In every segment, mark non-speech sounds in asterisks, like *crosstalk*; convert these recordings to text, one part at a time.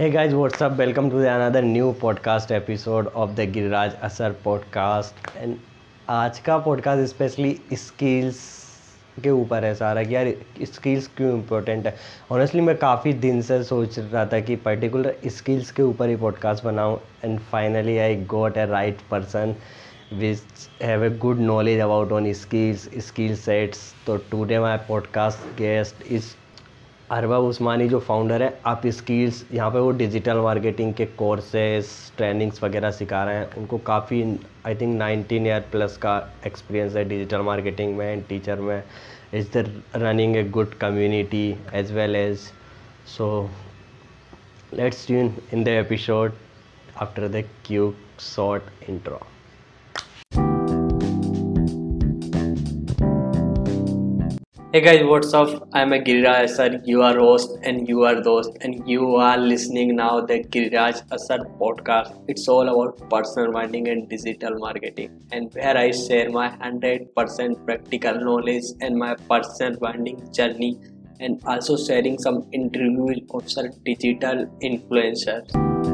Hey guys, what's up? Welcome to the another new podcast episode of the podcast and आज का podcast specially skills के ऊपर है सारा कि यार स्किल्स क्यों इम्पोर्टेंट है? ऑनेस्टली मैं काफ़ी दिन से सोच रहा था कि पर्टिकुलर स्किल्स के ऊपर ही पॉडकास्ट बनाऊँ। And finally I got a right person which have a good knowledge about on skills skill sets तो today my podcast guest is Arba Usmani जो फाउंडर है, आप स्किल्स यहाँ पे वो डिजिटल मार्केटिंग के कोर्सेज ट्रेनिंग्स वगैरह सिखा रहे हैं। उनको काफ़ी I think nineteen year plus का एक्सपीरियंस है डिजिटल मार्केटिंग में एंड टीचर में। Is the running a good community as well as so let's tune in the after the queue short intro Hey guys, what's up? I'm a Giriraj Asar, you are host and you are host and you are listening now the Giriraj Asar podcast. It's all about personal branding and digital marketing and where I share my 100% practical knowledge and my personal branding journey and also sharing some interviews of some digital influencers.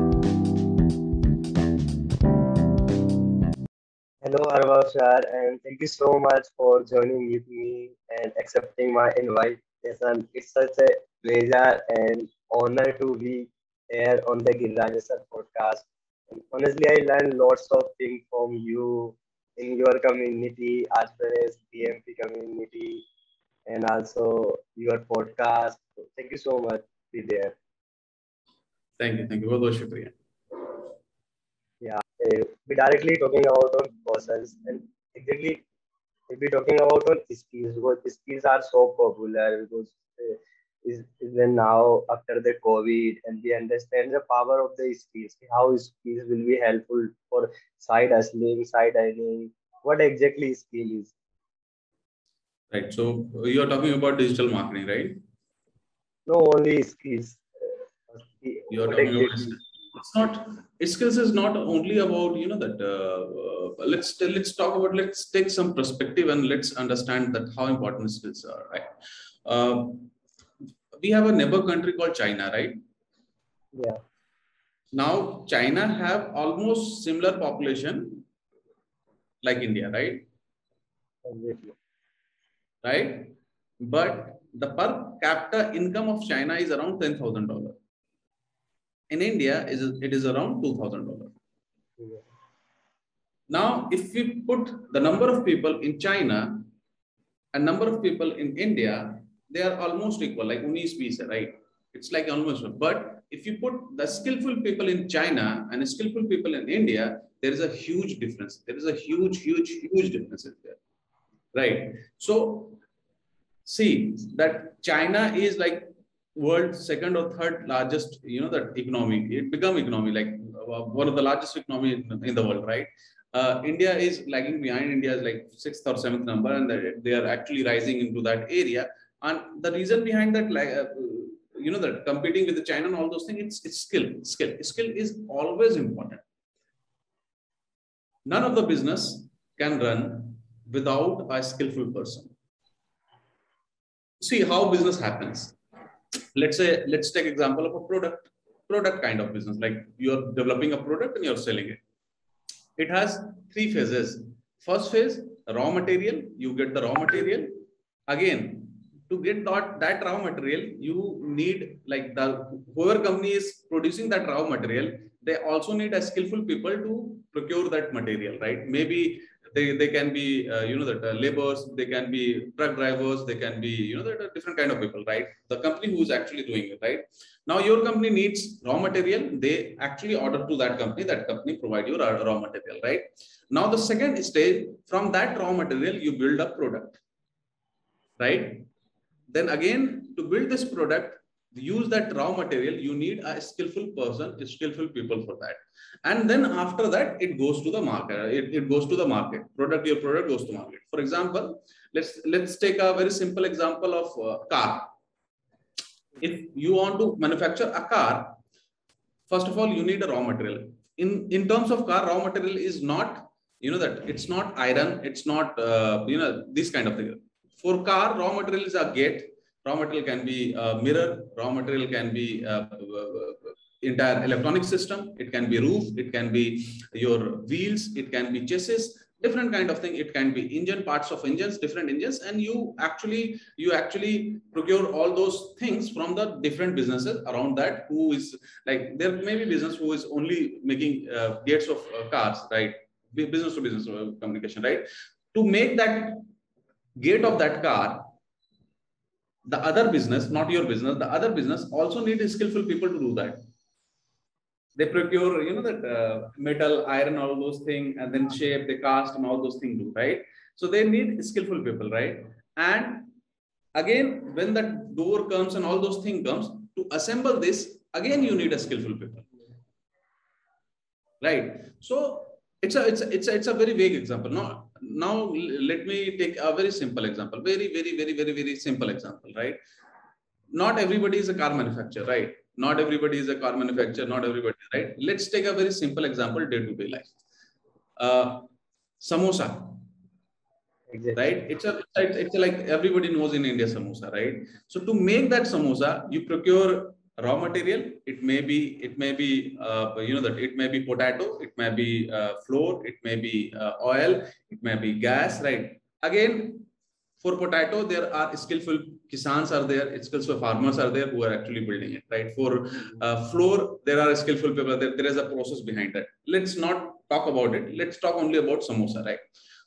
Hello, Arvav Shah, and thank you so much for joining with me and accepting my invite. It's such a pleasure and honor to be here on the Gilranjasar podcast. And honestly, I learned lots of things from you in your community, as well as BMP community, and also your podcast. Thank you so much. Be there. Thank you. Thank you. Well, Shukriya uh, we directly talking about on persons and exactly if we talking about on skills because skills are so popular because uh, is, is then now after the covid and we understand the power of the skills how skills will be helpful for side hustling side earning what exactly skill is right so you're talking about digital marketing right no only skills you're talking exactly? about it's not skills is not only about you know that uh, uh, let's let's talk about let's take some perspective and let's understand that how important skills are right? Uh, we have a neighbor country called china right? Yeah. Now china have almost similar population like india right? Right? But the per capita income of china is around $10000 in India, is it is around $2,000. Now, if we put the number of people in China and number of people in India, they are almost equal, like 19 piece, right? It's like almost, but if you put the skillful people in China and skillful people in India, there is a huge difference. There is a huge, huge, huge difference there, right? So, see that China is like world second or third largest you know that economy it become economy like uh, one of the largest economy in, in the world right? Uh, india is lagging behind india is like sixth or seventh number and they are actually rising into that area. And the reason behind that like uh, you know that competing with the china and all those things it's, it's skill skill. Skill is always important. None of the business can run without a skillful person. See how business happens let's say let's take example of a product product kind of business. Like you're developing a product and you're selling it. It has three phases. First phase raw material. You get the raw material. Again to get that, that raw material you need like the whoever company is producing that raw material they also need a skillful people to procure that material right? Maybe they, they can be uh, you know that uh, laborers they can be truck drivers they can be you know that are different kind of people right? The company who is actually doing it right? Now your company needs raw material. They actually order to that company. That company provide you raw, raw material right? Now the second stage from that raw material you build a product right? Then again to build this product use that raw material you need a skillful person skillful people for that. And then after that it goes to the market it, it goes to the market. Product your product goes to market. For example let's let's take a very simple example of uh, car. If you want to manufacture a car first of all you need a raw material. In in terms of car raw material is not you know that it's not iron it's not uh, you know this kind of thing for car raw material is a gate raw material can be a mirror raw material can be entire electronic system it can be roof it can be your wheels it can be chassis different kind of thing it can be engine parts of engines different engines and you actually you actually procure all those things from the different businesses around that who is like there may be business who is only making uh, gates of uh, cars right? Business to business uh, communication right? To make that gate of that car the other business not your business the other business also need skillful people to do that they procure, you know, that uh, metal, iron, all those things, and then shape, they cast, and all those things do, right? So they need skillful people, right? And again, when that door comes and all those things comes, to assemble this, again, you need a skillful people, right? So it's a it's a, it's a, it's a very vague example. Now, now let me take a very simple example, very very very very very simple example, right? Not everybody is a car manufacturer, right? not everybody is a car manufacturer not everybody right let's take a very simple example day to day life uh, samosa exactly. right it's a it's, it's a, like everybody knows in india samosa right so to make that samosa you procure raw material it may be it may be uh, you know that it may be potato it may be uh, flour it may be uh, oil it may be gas right? Again for potato there are skillful kisans are there skillful farmers are there who are actually building it right? For uh, flour there are skillful people there, there is a process behind that. Let's not talk about it let's talk only about samosa right?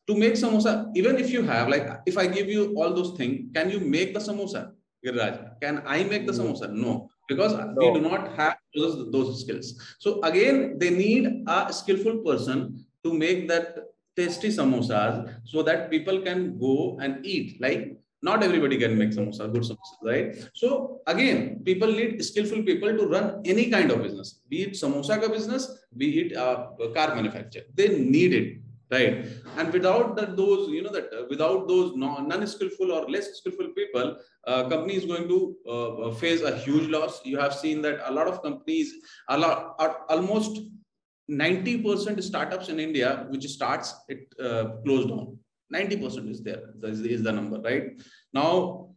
To make samosa even if you have like if i give you all those things can you make the samosa Giriraj? can i make the samosa? No because no. we do not have those, those skills so again they need a skillful person to make that tasty samosas so that people can go and eat. Like not everybody can make samosa, good samosas, right? So again, people need skillful people to run any kind of business, be it samosa ka business, be it a car manufacturer. They need it, right? And without that, those you know that uh, without those non-skillful or less skillful people, uh, company is going to uh, face a huge loss. You have seen that a lot of companies, a lot, are almost 90% startups in India, which starts, it uh, closed down. 90% is there, is, is the number, right? Now,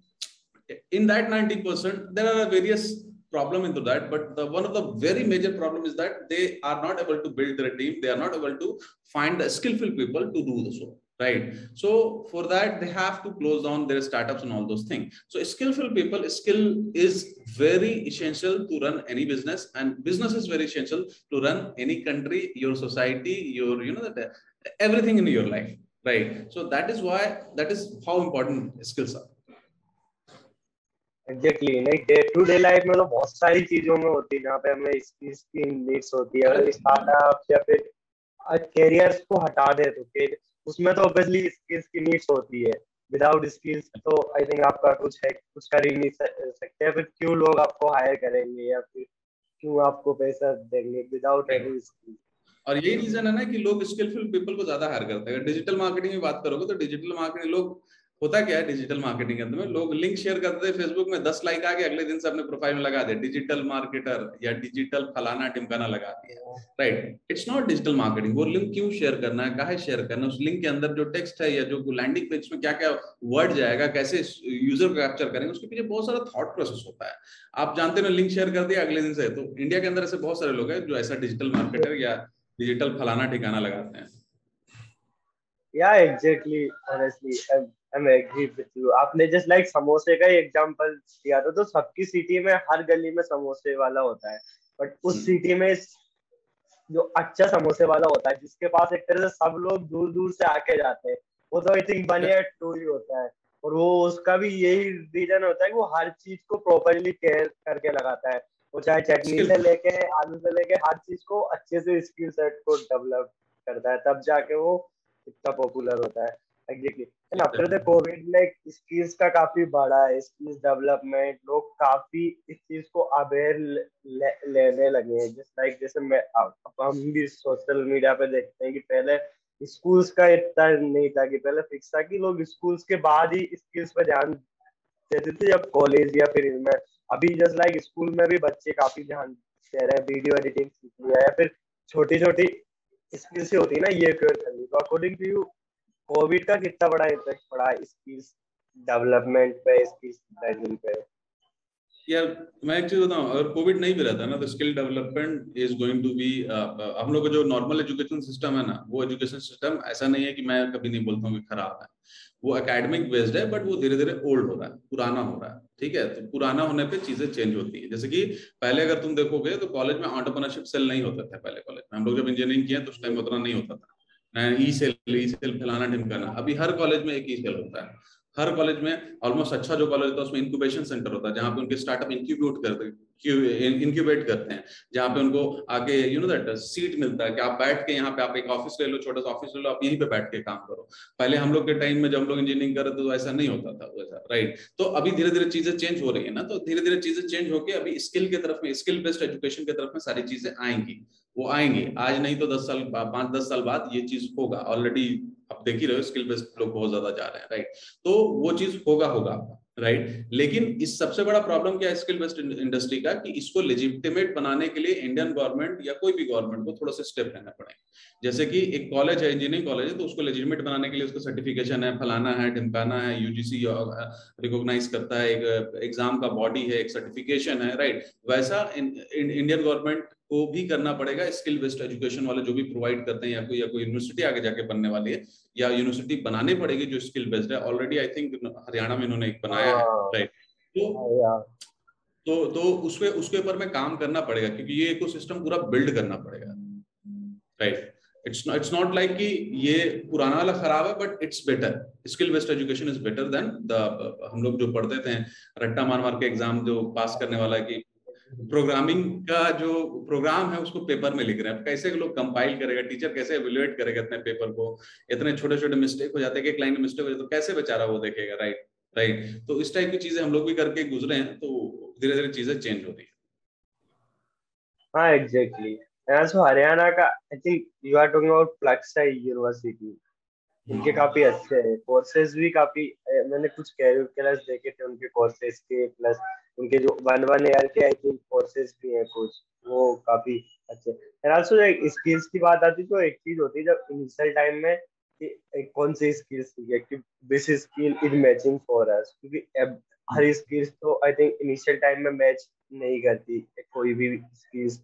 in that 90%, there are various problem into that but the one of the very major problem is that they are not able to build their team. They are not able to find the skillful people to do the so right? So for that they have to close down their startups and all those things. So skillful people skill is very essential to run any business and business is very essential to run any country your society your you know that everything in your life right? So that is why that is how important skills are exactly नहीं day to day life में तो बहुत सारी चीज़ों में होती है जहाँ पे हमें स्किल्स की नीड्स होती है। अगर स्टार्टअप या फिर कैरियर्स को हटा दे तो उसमें तो ऑब्वियसली स्किल्स की नीड्स होती है। विदाउट स्किल्स तो आई थिंक आपका कुछ है कुछ कर ही नहीं सकते। फिर क्यों लोग आपको हायर करेंगे या फिर क्यों आपको पैसा देंगे विदाउट एनी स्किल्स और यही रीजन है ना कि लोग स्किलफुल पीपल को ज़्यादा हायर करते हैं। डिजिटल मार्केटिंग की बात करोगे तो डिजिटल मार्केटिंग लोग होता क्या है डिजिटल मार्केटिंग के अंदर में लोग लिंक शेयर करते थे फेसबुक में दस लाइक आ गए अगले दिन से अपने प्रोफ़ाइल में लगा दे डिजिटल मार्केटर या डिजिटल फलाना टिमकाना लगा दिया। Right it's not digital marketing वो लिंक क्यों शेयर करना है कहा शेयर करना उस लिंक के अंदर जो टेक्स्ट है या जो लैंडिंग पेज में क्या क्या वर्ड जाएगा कैसे यूज़र को कैप्चर करेंगे उसके पीछे बहुत सारा थॉट प्रोसेस होता है। आप जानते हो लिंक शेयर कर दिया अगले दिन से तो इंडिया के अंदर ऐसे बहुत सारे लोग हैं जो ऐसा डिजिटल मार्केटर या डिजिटल फलाना ठिकाना लगाते हैं। Yeah exactly honestly I'm agree with you. आपने जस्ट लाइक समोसे का ही एग्जांपल दिया था तो सबकी सिटी में हर गली में समोसे वाला होता है। बट उस सिटी hmm. में जो अच्छा समोसे वाला होता है जिसके पास एक तरह से सब लोग दूर दूर से आके जाते हैं वो तो आई थिंक बनिया टू ही होता है। और वो उसका भी यही रीजन होता है कि वो हर चीज़ को प्रॉपरली केयर करके लगाता है। वो चाहे चटनी से लेके आलू से लेके हर चीज़ को अच्छे से स्किल सेट को डेवलप करता है तब जाके वो इतना पॉपुलर होता है। एग्जैक्टली कोविड लाइक स्किल्स का काफ़ी बढ़ा है डेवलपमेंट लोग काफ़ी इस चीज़ को अवेयर लेने लगे हैं। जैसे मैं हम भी सोशल मीडिया पे देखते हैं कि पहले स्कूल्स का इतना नहीं था कि पहले फिक्स था कि लोग स्कूल्स के बाद ही स्किल्स पे ध्यान देते थे, जब कॉलेज या फिर अभी जस्ट लाइक स्कूल में भी बच्चे काफ़ी ध्यान दे रहे हैं वीडियो एडिटिंग या फिर छोटी छोटी स्किल्स होती है ना, ये करनी तो अकॉर्डिंग टू यू कोविड का कितना बड़ा इफ़ेक्ट पड़ा स्किल्स डेवलपमेंट पे स्किल्स डेवलपमेंट पे? यार, मैं एक चीज़ बताऊँ, अगर कोविड नहीं भी रहता ना तो skill development is going to be हम लोग का जो नॉर्मल एजुकेशन सिस्टम है ना, वो एजुकेशन सिस्टम ऐसा नहीं है कि मैं कभी नहीं बोलता हूँ कि खराब है। वो एकेडमिक बेस्ड है बट वो धीरे धीरे ओल्ड हो रहा है, पुराना हो रहा है, ठीक है? तो पुराना होने पे चीज़ें चेंज होती है। जैसे कि पहले अगर तुम देखोगे तो कॉलेज में ऑन्टरप्रनरशिप सेल नहीं होता था पहले कॉलेज में। हम लोग जब इंजीनियरिंग किया तो उस टाइम उतना नहीं होता था। ई सेल ई सेल फैलाना ढिमकाना अभी हर कॉलेज में एक ई सेल होता है। हर कॉलेज में ऑलमोस्ट अच्छा जो कॉलेज होता है, उसमें इंक्यूबेशन सेंटर होता है, जहाँ पे उनके स्टार्टअप इंक्यूबेट करते इंक्यूबेट करते हैं। जहाँ पे उनको आगे यू नो दैट सीट मिलता है कि आप बैठ के यहाँ पे, आप एक ऑफ़िस ले लो, छोटा सा ऑफ़िस ले लो, आप यहीं पे बैठ के काम करो। पहले हम लोग के टाइम में जब हम लोग इंजीनियरिंग कर रहे थे तो ऐसा नहीं होता था वैसा राइट तो अभी धीरे धीरे चीज़ें चेंज हो रही है ना तो धीरे धीरे चीज़ें चेंज होकर अभी स्किल के तरफ़ में स्किल बेस्ड एजुकेशन की तरफ़ में सारी चीज़ें आएँगी। वो आएँगे। आज नहीं तो दस साल पाँच, दस साल बाद ये चीज़ होगा। ऑलरेडी आप देख ही रहे हो स्किल बेस्ड लोग बहुत ज़्यादा जा रहे हैं राइट तो वो चीज़ होगा होगा राइट लेकिन इस सबसे बड़ा प्रॉब्लम क्या है स्किल बेस्ड इंडस्ट्री का कि इसको लेजिटिमेट बनाने के लिए इंडियन गवर्नमेंट या कोई भी गवर्नमेंट को थोड़ा सा स्टेप लेना पड़े। जैसे कि एक कॉलेज है इंजीनियरिंग कॉलेज है तो उसको लेजिटिमेट बनाने के लिए उसका सर्टिफिकेशन है, फलाना है, ढिमकाना है यूजीसी रिकॉग्नाइज करता है, एक एग्ज़ाम का बॉडी है, एक सर्टिफिकेशन है राइट वैसा इंडियन गवर्नमेंट को भी करना पड़ेगा स्किल बेस्ड एजुकेशन वाले जो भी प्रोवाइड करते हैं या कोई या कोई यूनिवर्सिटी आगे जाके बनने वाली है या यूनिवर्सिटी बनानी पड़ेगी जो स्किल बेस्ड है। ऑलरेडी आई थिंक हरियाणा में इन्होंने एक बनाया है राइट तो हाँ, तो तो उसके उसके ऊपर में काम करना पड़ेगा क्योंकि ये इकोसिस्टम पूरा बिल्ड करना पड़ेगा right it's it's not like कि ये पुराना वाला खराब है but it's better skill based education is better than the हम लोग जो पढ़ते थे रट्टा मार मार के एग्ज़ाम जो पास करने वाला है कि प्रोग्रामिंग का जो प्रोग्राम है उसको पेपर में लिख रहे हैं। कैसे लोग कंपाइल करेगा? टीचर कैसे एवेल्युएट करेगा इतने पेपर को? इतने छोटे छोटे मिस्टेक हो जाते हैं एक लाइन में मिस्टेक हो जाए तो कैसे बेचारा वो देखेगा? राइट राइट तो इस टाइप की चीज़ें हम लोग भी करके गुजरे हैं तो धीरे धीरे चीज़ें चेंज हो रही है। हाँ एग्जैक्टली हरियाणा का I think you are talking about Plaksha university उनके काफ़ी अच्छे हैं। कोर्सेज भी काफ़ी मैंने कुछ कैरिकुलर्स देखे थे उनके कोर्सेज के प्लस उनके जो वन वन ईयर के आई थिंक कोर्सेज भी हैं कुछ वो काफ़ी अच्छे एंड एक स्किल्स की बात आती तो एक चीज़ होती है जब इनिशियल टाइम में कि कौन सी स्किल्स सीखे कि this skill is matching for us क्योंकि हर स्किल्स तो आई थिंक इनिशियल टाइम में मैच नहीं करती कोई भी स्किल्स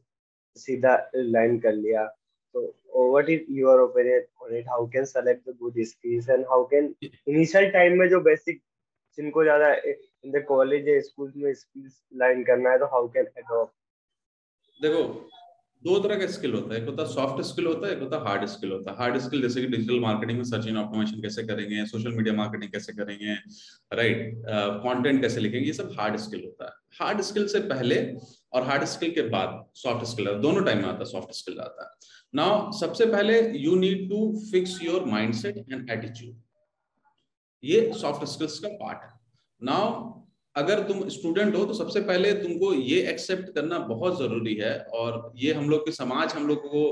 सीधा लाइन कर लिया। So, what is your opinion on it? How can select the good skills and how can initial time में जो basic जिनको ज़्यादा in the college या schools में skills line करना है तो how can adopt? देखो, दो तरह का स्किल होता है। एक होता है सॉफ्ट स्किल होता है, एक होता है हार्ड स्किल होता है। हार्ड स्किल जैसे कि डिजिटल मार्केटिंग में सर्च इन ऑटोमेशन कैसे करेंगे सोशल मीडिया मार्केटिंग कैसे करेंगे राइट कंटेंट कैसे लिखेंगे, ये सब हार्ड स्किल होता है। हार्ड स्किल से पहले और हार्ड स्किल के बाद सॉफ्ट स्किल दोनों टाइम में आता है सॉफ्ट स्किल आता है। नाउ सबसे पहले you need to fix your mindset and attitude ये सॉफ्ट स्किल्स का पार्ट है। नाउ अगर तुम स्टूडेंट हो तो सबसे पहले तुमको ये एक्सेप्ट करना बहुत ज़रूरी है और ये हम लोग के समाज हम लोग को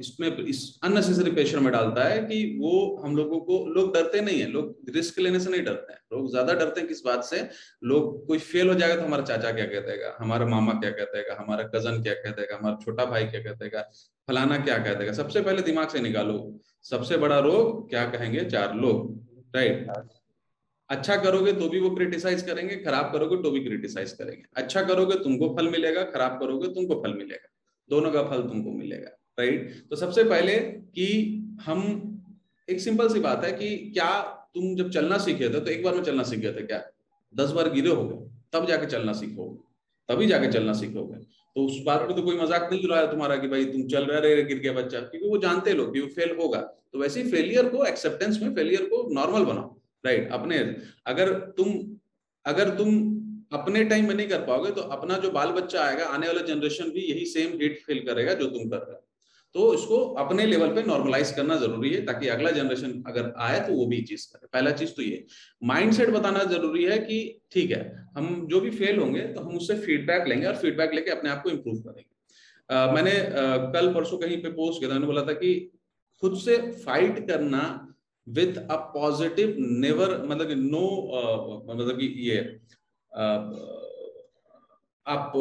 इसमें इस अननेसेसरी प्रेशर में डालता है कि वो हम लोगों को, लोग डरते नहीं है, लोग रिस्क लेने से नहीं डरते हैं। लोग ज़्यादा डरते हैं किस बात से? लोग कोई फेल हो जाएगा तो हमारा चाचा क्या कहते हैं हमारा मामा क्या कहते हैं हमारा कज़न क्या कहते हैं हमारा छोटा भाई क्या कहते हैं फलाना क्या कहते हैं सबसे पहले दिमाग से निकालो, सबसे बड़ा रोग क्या कहेंगे? चार लोग राइट अच्छा करोगे तो भी वो क्रिटिसाइज करेंगे, खराब करोगे तो भी क्रिटिसाइज करेंगे। अच्छा करोगे तुमको फल मिलेगा, खराब करोगे तुमको फल मिलेगा। दोनों का फल तुमको मिलेगा राइट तो सबसे पहले कि हम, एक सिंपल सी बात है कि क्या तुम जब चलना सीखे थे तो एक बार में चलना सीख गए थे क्या? दस बार गिरे हो गए, तब जाके चलना सीखोगे तभी जाके चलना सीखोगे। तो उस बात में तो कोई मज़ाक नहीं रहा तुम्हारा कि भाई तुम चल रहे गिर गया बच्चा, क्योंकि वो जानते लोग कि वो फेल होगा। तो वैसे ही फेलियर को एक्सेप्टेंस में फेलियर को नॉर्मल बनाओ। राइट अपने अगर तुम अगर तुम अपने टाइम में नहीं कर पाओगे तो अपना जो बाल बच्चा आएगा आने वाला जनरेशन भी यही सेम हिट फील करेगा जो तुम कर रहे हो। तो इसको अपने लेवल पे नॉर्मलाइज करना ज़रूरी है ताकि अगला जनरेशन अगर आए तो वो भी चीज़ करे। पहला चीज़ तो ये। माइंडसेट बताना ज़रूरी है कि ठीक है हम जो भी फेल होंगे तो हम उससे फीडबैक लेंगे और फीडबैक लेके अपने आप को इम्प्रूव करेंगे। uh, मैंने uh, कल परसों कहीं पे पोस्ट किया था मैंने बोला था कि खुद से फाइट करना विथ अ पॉजिटिव नेवर मतलब नो uh, मतलब कि ये आप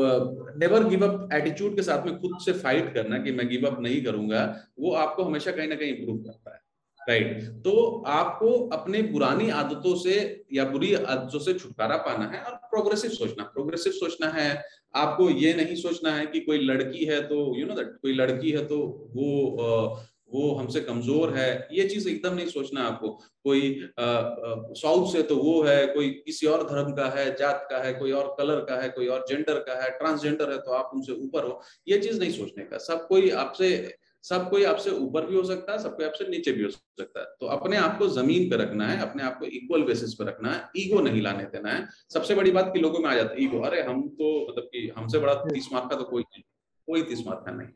नेवर गिव अप एटीट्यूड के साथ में खुद से फाइट करना कि मैं गिव अप नहीं करूँगा वो आपको हमेशा कहीं ना कहीं इंप्रूव करता है राइट right. तो आपको अपने पुरानी आदतों से या बुरी आदतों से छुटकारा पाना है और प्रोग्रेसिव सोचना प्रोग्रेसिव सोचना है आपको ये नहीं सोचना है कि कोई लड़की है तो यू नो दैट कोई लड़की है तो वो वो हमसे कमज़ोर है, ये चीज़ एकदम नहीं सोचना आपको। कोई साउथ से तो वो है, कोई किसी और धर्म का है, जात का है, कोई और कलर का है, कोई और जेंडर का है ट्रांसजेंडर है तो आप उनसे ऊपर हो। ये चीज़ नहीं सोचने का। सब कोई आपसे, सब कोई आपसे ऊपर भी हो सकता है, सब कोई आपसे नीचे भी हो सकता है। तो अपने आप को ज़मीन पे रखना है, अपने आप को इक्वल बेसिस पे रखना है ईगो नहीं लाने देना है। सबसे बड़ी बात की लोगों में आ जाता है ईगो अरे हम तो मतलब कि हमसे बड़ा तीस मार्क का तो कोई नहीं, कोई तीस मार्क का नहीं।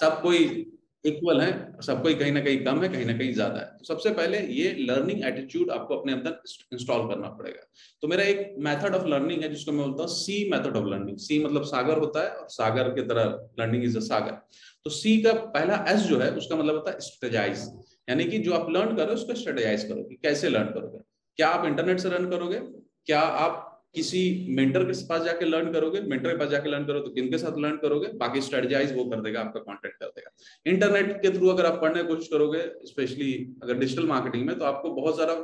सब कोई इक्वल है सबको कहीं ना कहीं कम है, कहीं ना कहीं ज़्यादा है। तो सबसे पहले ये लर्निंग एटीट्यूड आपको अपने अंदर इंस्टॉल करना पड़ेगा। तो मेरा एक मेथड ऑफ़ लर्निंग है, जिसको मैं बोलता हूँ sea method of learning sea मतलब सागर होता है और सागर की तरह लर्निंग इज़ अ सागर। तो सी का पहला एस जो है, उसका मतलब होता है स्ट्रेटेजाइज यानी कि जो आप लर्न करो उसको स्ट्रेटेजाइज करोगे कैसे लर्न करोगे। क्या आप इंटरनेट से लर्न करोगे? क्या आप किसी मेंटर के पास जाके लर्न करोगे? मेंटर के पास जाके लर्न करो तो किन के साथ लर्न करोगे? बाकी स्ट्रेटेजाइज वो कर देगा आपका कर देगा इंटरनेट के थ्रू अगर आप पढ़ने की कोशिश करोगे स्पेशली अगर डिजिटल मार्केटिंग में तो आपको बहुत सारा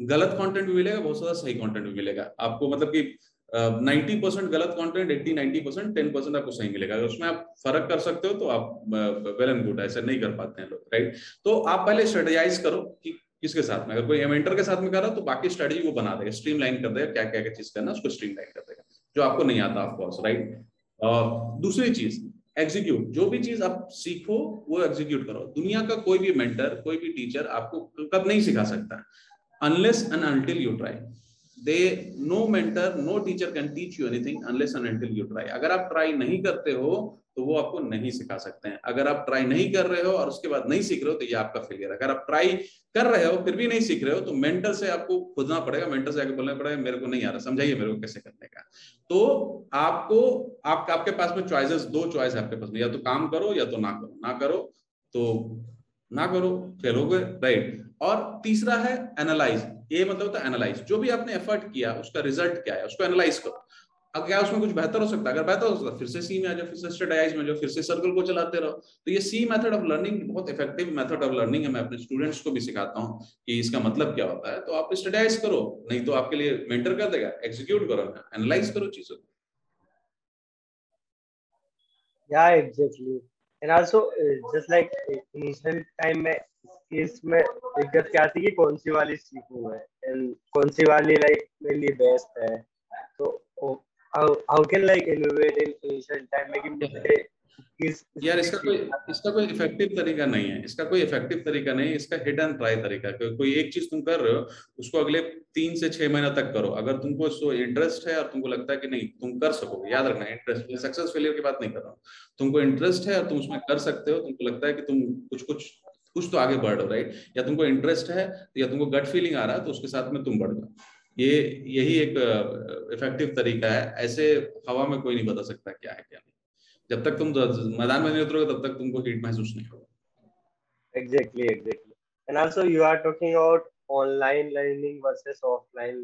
गलत कंटेंट भी मिलेगा, बहुत सारा सही कंटेंट भी मिलेगा। आपको मतलब कि नाइनटी परसेंट गलत content eighty ninety percent ten percent आपको सही मिलेगा। अगर उसमें आप फ़र्क कर सकते हो तो आप वेल एंड गुड ऐसे नहीं कर पाते हैं लोग राइट तो आप पहले स्ट्रेटेजाइज करो कि किसके साथ में। अगर कोई एमेंटर के साथ में कर रहा तो बाकी स्ट्रेटेजी वो बना देगा स्ट्रीम लाइन कर देगा क्या क्या क्या चीज़ करना उसको स्ट्रीम लाइन कर देगा, जो आपको नहीं आता ऑफकोर्स राइट दूसरी चीज़ एग्जीक्यूट जो भी चीज़ आप सीखो, वो एग्जीक्यूट करो। दुनिया का कोई भी मेंटर कोई भी टीचर आपको कब नहीं सिखा सकता। Unless and until you try they no mentor no teacher can teach you anything unless and until you try अगर आप ट्राई नहीं करते हो तो वो आपको नहीं सिखा सकते हैं। अगर आप ट्राई नहीं कर रहे हो और उसके बाद नहीं सीख रहे हो तो ये आपका फेलियर है। अगर आप ट्राई कर रहे हो फिर भी नहीं सीख रहे हो तो मेंटर से आपको खुदना पड़ेगा मेंटर से आके बोलना पड़ेगा मेरे को नहीं आ रहा समझाइए मेरे को कैसे करने का। तो आपको आप, आपके पास में चॉइसेस दो चॉइस है आपके पास में। या तो काम करो या तो ना करो। ना करो तो ना करो फेल हो गए राइट और तीसरा है एनालाइज ये मतलब होता है एनालाइज जो भी आपने एफर्ट किया उसका रिज़ल्ट क्या है उसको एनालाइज करो। अब क्या उसमें कुछ बेहतर हो सकता है? अगर बेहतर हो सकता है फिर से सी में आ जाओ फिर से स्टेटाइज में जाओ फिर से सर्कल को चलाते रहो। तो ये सी मेथड ऑफ़ लर्निंग बहुत इफ़ेक्टिव मेथड ऑफ़ लर्निंग है। मैं अपने स्टूडेंट्स को भी सिखाता हूँ कि इसका मतलब क्या होता है। तो आप स्टेटाइज करो नहीं तो आपके लिए मेंटर कर देगा एग्जीक्यूट करो एनालाइज करो चीज़ों को। Yeah, exactly. And also, uh, just like initial time में इसमें दिक्कत क्या आती है कौन सी वाली सीखूं मैं? एंड कौन सी वाली लाइक मेरे लिए बेस्ट है? तो how can like innovate in initial time में कि मुझे किस यार इसका कोई इसका कोई इफ़ेक्टिव तरीका नहीं है। इसका कोई इफ़ेक्टिव तरीका नहीं है। इसका हिट एंड ट्राई तरीका है। कोई एक चीज़ तुम कर रहे हो उसको अगले तीन से छह महीना तक करो। अगर तुमको इसको इंटरेस्ट है और तुमको लगता है कि नहीं तुम कर सकोगे याद रखना इंटरेस्ट सक्सेस फेलियर की बात नहीं कर रहा हूँ। तुमको इंटरेस्ट है और तुम उसमें कर सकते हो। तुमको लगता है कि तुम कुछ कुछ कुछ तो आगे बढ़ रहे हो राइट या तुमको इंटरेस्ट है या तुमको गट फीलिंग आ रहा है तो उसके साथ में तुम बढ़ जाओ। ये यही एक इफ़ेक्टिव तरीका है। ऐसे हवा में कोई नहीं बता सकता क्या है क्या जब तक तुम मैदान में नहीं उतरोगे, तब तक तुमको हीट महसूस नहीं होगा। Exactly exactly and also you are talking about online learning versus offline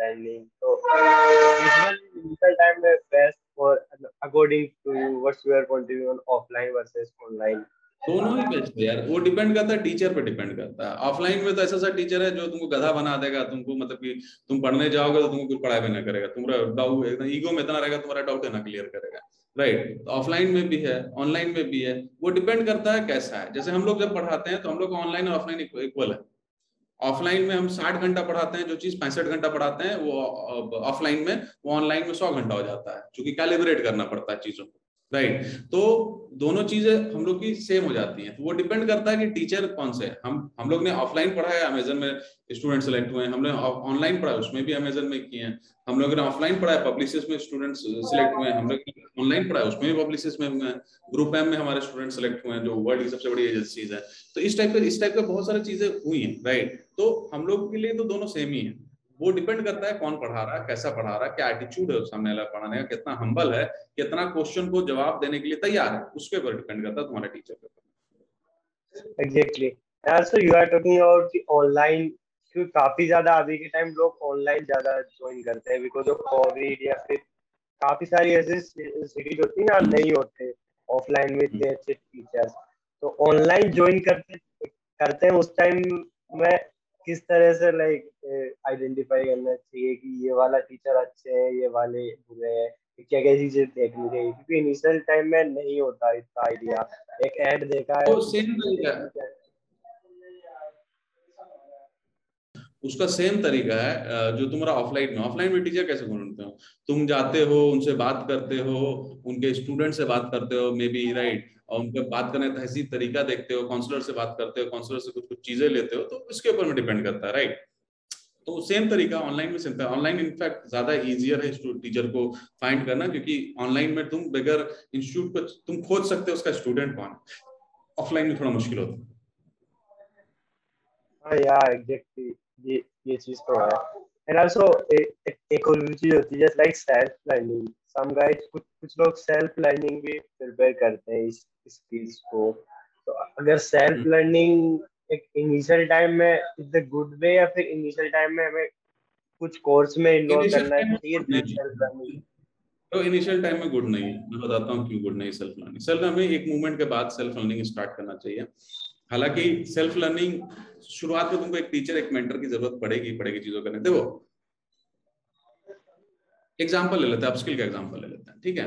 learning तो इवन रियल टाइम में best for according to what you are continue on offline versus online दोनों ही बेस्ट है यार। वो डिपेंड करता है टीचर पे डिपेंड करता है। ऑफलाइन में तो ऐसा सा टीचर है जो तुमको गधा बना देगा, तुमको मतलब कि तुम पढ़ने जाओगे तो तुमको कुछ पढ़ाई भी ना करेगा। तुम्हारा डाउट एकदम ईगो में इतना रहेगा, तुम्हारा डाउट ना क्लियर करेगा। राइट तो ऑफलाइन में भी है ऑनलाइन में भी है। वो डिपेंड करता है कैसा है। जैसे हम लोग जब पढ़ाते हैं तो हम लोग ऑनलाइन और ऑफलाइन इक्वल है। ऑफलाइन में हम साठ घंटा पढ़ाते हैं, जो चीज़ पैंसठ घंटा पढ़ाते हैं, वो ऑफलाइन में, वो ऑनलाइन में सौ घंटा हो जाता है क्योंकि कैलिब्रेट करना पड़ता है चीज़ों को। राइट तो दोनों चीज़ें हम लोग की सेम हो जाती हैं। तो वो डिपेंड करता है कि टीचर कौन से हम हम लोग ने ऑफलाइन पढ़ा है अमेजन में स्टूडेंट सेलेक्ट हुए हैं। हमने ऑनलाइन पढ़ा उसमें भी अमेजन में किए हैं। हम लोग ने ऑफलाइन पढ़ा है पब्लिसिस में स्टूडेंट सिलेक्ट हुए हैं। हम लोग ऑनलाइन पढ़ा है, उसमें भी पब्लिसिस में हुए हैं। ग्रुप एम में हमारे स्टूडेंट सेलेक्ट हुए हैं, जो वर्ल्ड की सबसे बड़ी एजेंसीज है। तो इस टाइप के, इस टाइप के बहुत सारी चीज़ें हुई हैं राइट तो हम लोग के लिए तो दोनों सेम ही है। वो डिपेंड करता है कौन पढ़ा रहा है, कैसा पढ़ा रहा है, क्या एटीट्यूड है सामने वाला पढ़ाने का, कितना हम्बल है, कितना क्वेश्चन को जवाब देने के लिए तैयार है उसके ऊपर डिपेंड करता है तुम्हारे टीचर के ऊपर। Exactly also you are talking about the online क्योंकि काफ़ी ज़्यादा अभी के टाइम लोग ऑनलाइन ज़्यादा ज्वाइन करते हैं बिकॉज़ ऑफ़ कोविड या फिर काफ़ी सारी ऐसी सीरीज़ होती है ना, नहीं होते ऑफलाइन में इतने अच्छे टीचर्स तो ऑनलाइन ज्वाइन करते करते हैं उस टाइम में किस तरह से लाइक आइडेंटिफाई करना चाहिए कि ये वाला टीचर अच्छे है ये वाले बुरे हैं क्या क्या चीज़ें देखनी चाहिए? क्योंकि इनिशियल टाइम में नहीं होता इतना आइडिया एक ऐड देखा है तो सेम तरीका उसका सेम तरीका है जो तुम्हारा ऑफलाइन में। ऑफलाइन में टीचर कैसे ढूंढते हो? तुम जाते हो उनसे बात करते हो उनके स्टूडेंट से बात करते हो मे बी राइट और उनके बात करने का तहजीब तरीका देखते हो काउंसलर से बात करते हो काउंसलर से कुछ कुछ चीज़ें लेते हो तो इसके ऊपर में डिपेंड करता है राइट तो सेम तरीका ऑनलाइन में सेम ऑनलाइन इनफैक्ट ज़्यादा इजियर है टीचर को फाइंड करना, क्योंकि ऑनलाइन में तुम बगैर इंस्टीट्यूट पर तुम खोज सकते हो उसका स्टूडेंट कौन। ऑफलाइन में थोड़ा मुश्किल होता है। हाँ यार एग्जैक्टली ये ये चीज़ तो है। एंड आल्सो एक और चीज़ होती है just like self learning some guys कुछ कुछ लोग सेल्फ लर्निंग भी प्रिपेयर करते हैं इस स्किल्स को। तो अगर सेल्फ लर्निंग। एक इनिशियल टाइम में इज़ द गुड वे या फिर इनिशियल टाइम में हमें कुछ कोर्स में इन्वॉल्व करना चाहिए सेल्फ लर्निंग तो इनिशियल टाइम में गुड नहीं है। मैं बताता हूँ क्यों गुड नहीं सेल्फ लर्निंग सेल्फ हमें एक मूवमेंट के बाद सेल्फ लर्निंग स्टार्ट करना चाहिए। हालाँकि सेल्फ लर्निंग शुरुआत में तुमको एक टीचर एक मेंटर की ज़रूरत पड़ेगी पड़ेगी चीज़ों करने। देखो एग्ज़ाम्पल ले लेते हैं अपस्किल का एग्ज़ाम्पल ले लेते हैं ठीक है?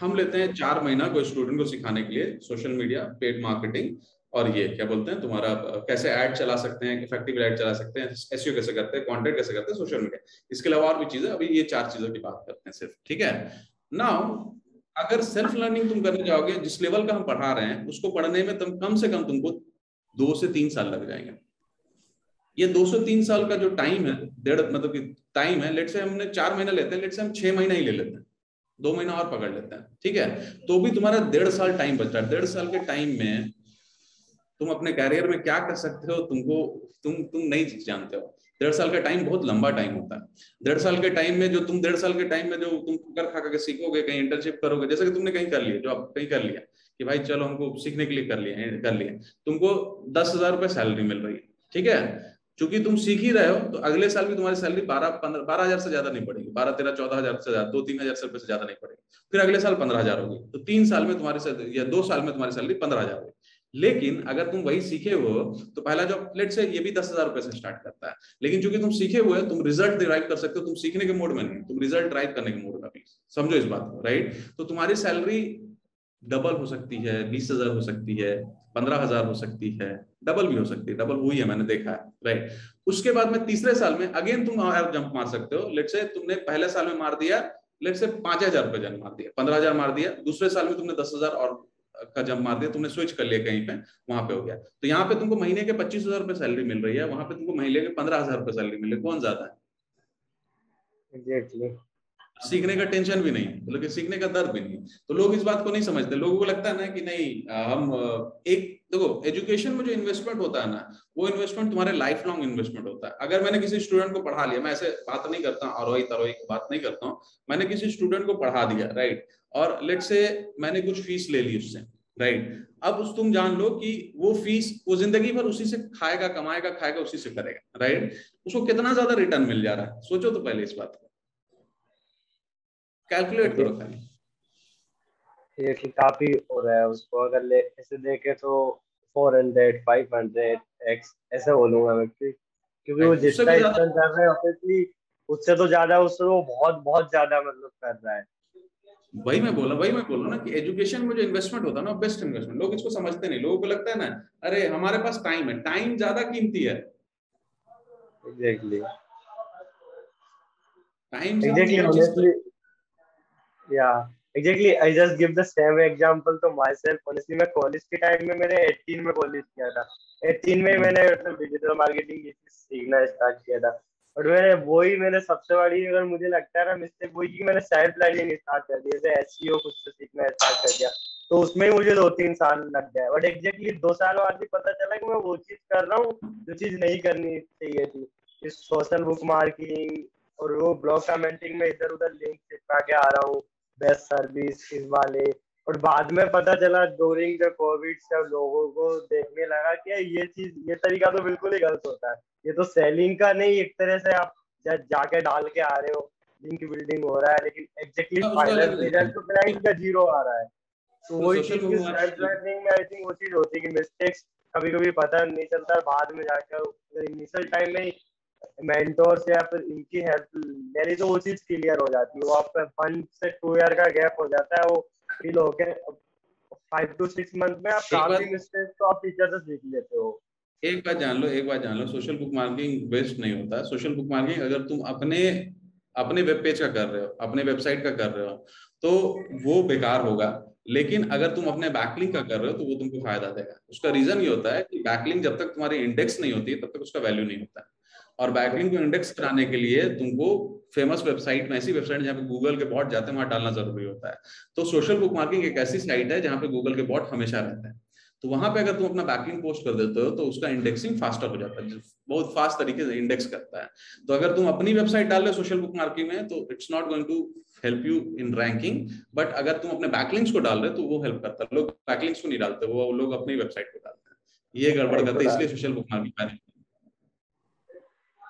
हम लेते हैं चार महीना कोई स्टूडेंट को सिखाने के लिए सोशल मीडिया पेड मार्केटिंग और ये क्या बोलते हैं तुम्हारा कैसे ऐड चला सकते हैं इफ़ेक्टिव ऐड चला सकते हैं एसईओ कैसे करते हैं कंटेंट कैसे करते हैं सोशल मीडिया इसके अलावा और भी चीज़ें अभी ये चार चीज़ों की बात करते हैं सिर्फ़ ठीक है? नाउ अगर सेल्फ लर्निंग तुम करने जाओगे जिस लेवल का हम पढ़ा रहे हैं उसको पढ़ने में तुम कम से कम तुमको दो से तीन साल लग जाएँगे। ये दो से तीन साल का जो टाइम है, डेढ़ मतलब कि टाइम है लेट से हमने चार महीना लेते हैं लेट से हम छह महीना ही ले लेते हैं, दो महीना और पकड़ लेते हैं, ठीक है? तो भी तुम्हारा डेढ़ साल टाइम बचता है। डेढ़ साल के टाइम में तुम अपने कैरियर में क्या कर सकते हो, तुमको, तुम तुम नहीं जानते हो। डेढ़ साल का टाइम बहुत लंबा टाइम होता है। डेढ़ साल के टाइम में जो तुम, डेढ़ साल के टाइम में जो तुम कर खा करके सीखोगे, कहीं इंटर्नशिप करोगे, जैसे कि तुमने कहीं कर लिया जो आप कहीं कर लिया, कि भाई चलो हमको सीखने के लिए कर लिया कर लिया। तुमको दस हज़ार रुपये सैलरी मिल रही है, ठीक है? चूँकि तुम सीख ही रहे हो तो अगले साल भी तुम्हारी सैलरी बारह, पंद्रह, बारह हज़ार से ज़्यादा नहीं पड़ेगी। बारह, तेरह, चौदह हज़ार से ज़्यादा, दो, तीन हज़ार रुपए से ज़्यादा नहीं पड़ेगी। फिर अगले साल पंद्रह हज़ार होगी। तो तीन साल में तुम्हारी या दो साल में तुम्हारी सैलरी पंद्रह हज़ार होगी। लेकिन अगर तुम वही सीखे हो तो पहला जॉब लेट से ये भी दस हज़ार रुपए से स्टार्ट करता है। लेकिन चूँकि तुम सीखे हुए तुम रिज़ल्ट डिराइव कर सकते हो, तुम सीखने के मोड में नहीं, तुम रिज़ल्ट ड्राइव करने के मोड में भी समझो इस बात को राइट तो तुम्हारी सैलरी डबल हो सकती है, बीस हज़ार हो सकती है, पंद्रह हज़ार हो सकती है। डबल भी हो सकती है डबल हुई है, मैंने देखा है राइट उसके बाद में तीसरे साल में अगेन तुम हायर जंप मार सकते हो। लेट से तुमने पहले साल में मार दिया लेट से पाँच हज़ार रुपए जंप मार दिया, पंद्रह हज़ार मार दिया, दूसरे साल में तुमने दस हज़ार और का जंप मार दिया, तुमने स्विच कर लिया कहीं पे, वहाँ पे हो गया। तो यहाँ पे तुमको महीने के पच्चीस हज़ार रुपए सैलरी मिल रही है, वहाँ पे तुमको महीने के पंद्रह हज़ार रुपए सैलरी मिल रही है। कौन ज़्यादा है? Exactly. सीखने का टेंशन भी नहीं मतलब सीखने का दर्द भी नहीं। तो लोग इस बात को नहीं समझते। लोगों को लगता है ना कि नहीं हम एक, देखो एजुकेशन में जो इन्वेस्टमेंट होता है ना, वो इन्वेस्टमेंट तुम्हारे लाइफ लॉन्ग इन्वेस्टमेंट होता है। अगर मैंने किसी स्टूडेंट को पढ़ा लिया, मैं ऐसे बात नहीं करता अरोई तरोई की बात नहीं करता हूँ। मैंने किसी स्टूडेंट को पढ़ा दिया राइट और लेट से मैंने कुछ फ़ीस ले ली उससे राइट अब उस, तुम जान लो कि वो फ़ीस वो ज़िंदगी भर उसी से खाएगा, कमाएगा, खाएगा, उसी से करेगा राइट उसको कितना ज़्यादा रिटर्न मिल जा रहा है? सोचो तो पहले इस बात को। कैलकुलेट करो खाली। ये कि काफ़ी हो रहा है उसको अगर ले ऐसे देखे तो 400 500 एक्स ऐसे बोलूँगा मैं क्योंकि वो जितना स्पेंड कर रहे हैं ऑब्वियसली उससे तो ज़्यादा उससे वो बहुत बहुत ज़्यादा मतलब कर रहा है। वही मैं बोला वही मैं बोला ना कि एजुकेशन में जो इन्वेस्टमेंट होता है ना बेस्ट इन्वेस्टमेंट लोग इसको समझते नहीं। लोगों को लगता है ना अरे हमारे पास टाइम है। टाइम ज़्यादा कीमती है। Exactly time exactly yeah, exactly. I just give the same example to myself. Honestly, मैं कॉलेज के टाइम में मैंने 18 में कॉलेज किया था. 18 में मैंने डिजिटल मार्केटिंग सीखना स्टार्ट किया था. और मैंने वही मैंने सबसे बड़ी अगर मुझे लगता है ना मिस्टेक वही की मैंने सेल्फ लर्निंग स्टार्ट कर दिया. जैसे एसईओ खुद से सीखना स्टार्ट कर दिया. तो उसमें ही मुझे दो तीन साल लग गए. बट एग्जैक्टली दो साल बाद भी पता चला कि मैं वो चीज़ कर रहा हूँ जो चीज़ नहीं करनी चाहिए थी. इस सोशल बुक मार्किंग और वो ब्लॉग कमेंटिंग में इधर उधर लिंक चिपका के आ रहा हूँ. बेस्ट सर्विस इस वाले। और बाद में पता चला ड्यूरिंग द कोविड सब लोगों को देखने लगा कि ये चीज़ ये तरीका तो बिल्कुल ही गलत होता है। ये तो सेलिंग का नहीं एक तरह से आप जाके डाल के आ रहे हो लिंक बिल्डिंग हो रहा है लेकिन एग्जैक्टली फाइनल रिज़ल्ट तो क्लाइंट का ज़ीरो आ रहा है। तो वही चीज़ में आई थिंक वो चीज़ होती है कि मिस्टेक्स कभी कभी पता नहीं चलता बाद में जाकर इनिशियल टाइम में मेंटोर से या फिर इनकी हेल्प ले ली तो वो चीज़ क्लियर हो जाती है। वो आप वन से टू ईयर का गैप हो जाता है वो फील हो के फाइव टू सिक्स मंथ में आप काफ़ी मिस्टेक तो आप टीचर से सीख लेते हो। एक बात जान लो एक बात जान लो। सोशल बुक मार्किंग बेस्ट नहीं होता। सोशल बुक मार्किंग अगर तुम अपने अपने वेब पेज का कर रहे हो अपने वेबसाइट का कर रहे हो तो वो बेकार होगा। लेकिन अगर तुम अपने बैकलिंग का कर रहे हो तो वो तुमको फ़ायदा देगा। उसका रीजन ये होता है कि बैकलिंग जब तक तुम्हारी इंडेक्स नहीं होती तब तक उसका वैल्यू नहीं होता। और बैकलिंग को इंडेक्स कराने के लिए तुमको फ़ेमस वेबसाइट में ऐसी वेबसाइट जहाँ पे गूगल के बॉट जाते हैं वहाँ डालना ज़रूरी होता है। तो सोशल बुक मार्किंग एक ऐसी साइट है जहाँ पे गूगल के बॉट हमेशा रहते हैं। तो वहाँ पे अगर तुम अपना बैकलिंग पोस्ट कर देते हो तो उसका इंडेक्सिंग फास्टर हो जाता है। बहुत फास्ट तरीके से इंडेक्स करता है। तो अगर तुम अपनी वेबसाइट डाल रहे हो सोशल बुक मार्किंग में तो it's not going to help you in ranking but अगर तुम अपने बैकलिंग्स को डाल रहे हो तो वो हेल्प करता है। लोग बैकलिंग्स को नहीं डालते वो लोग अपनी वेबसाइट को डालते हैं। ये गड़बड़ करते हैं इसलिए social bookmarking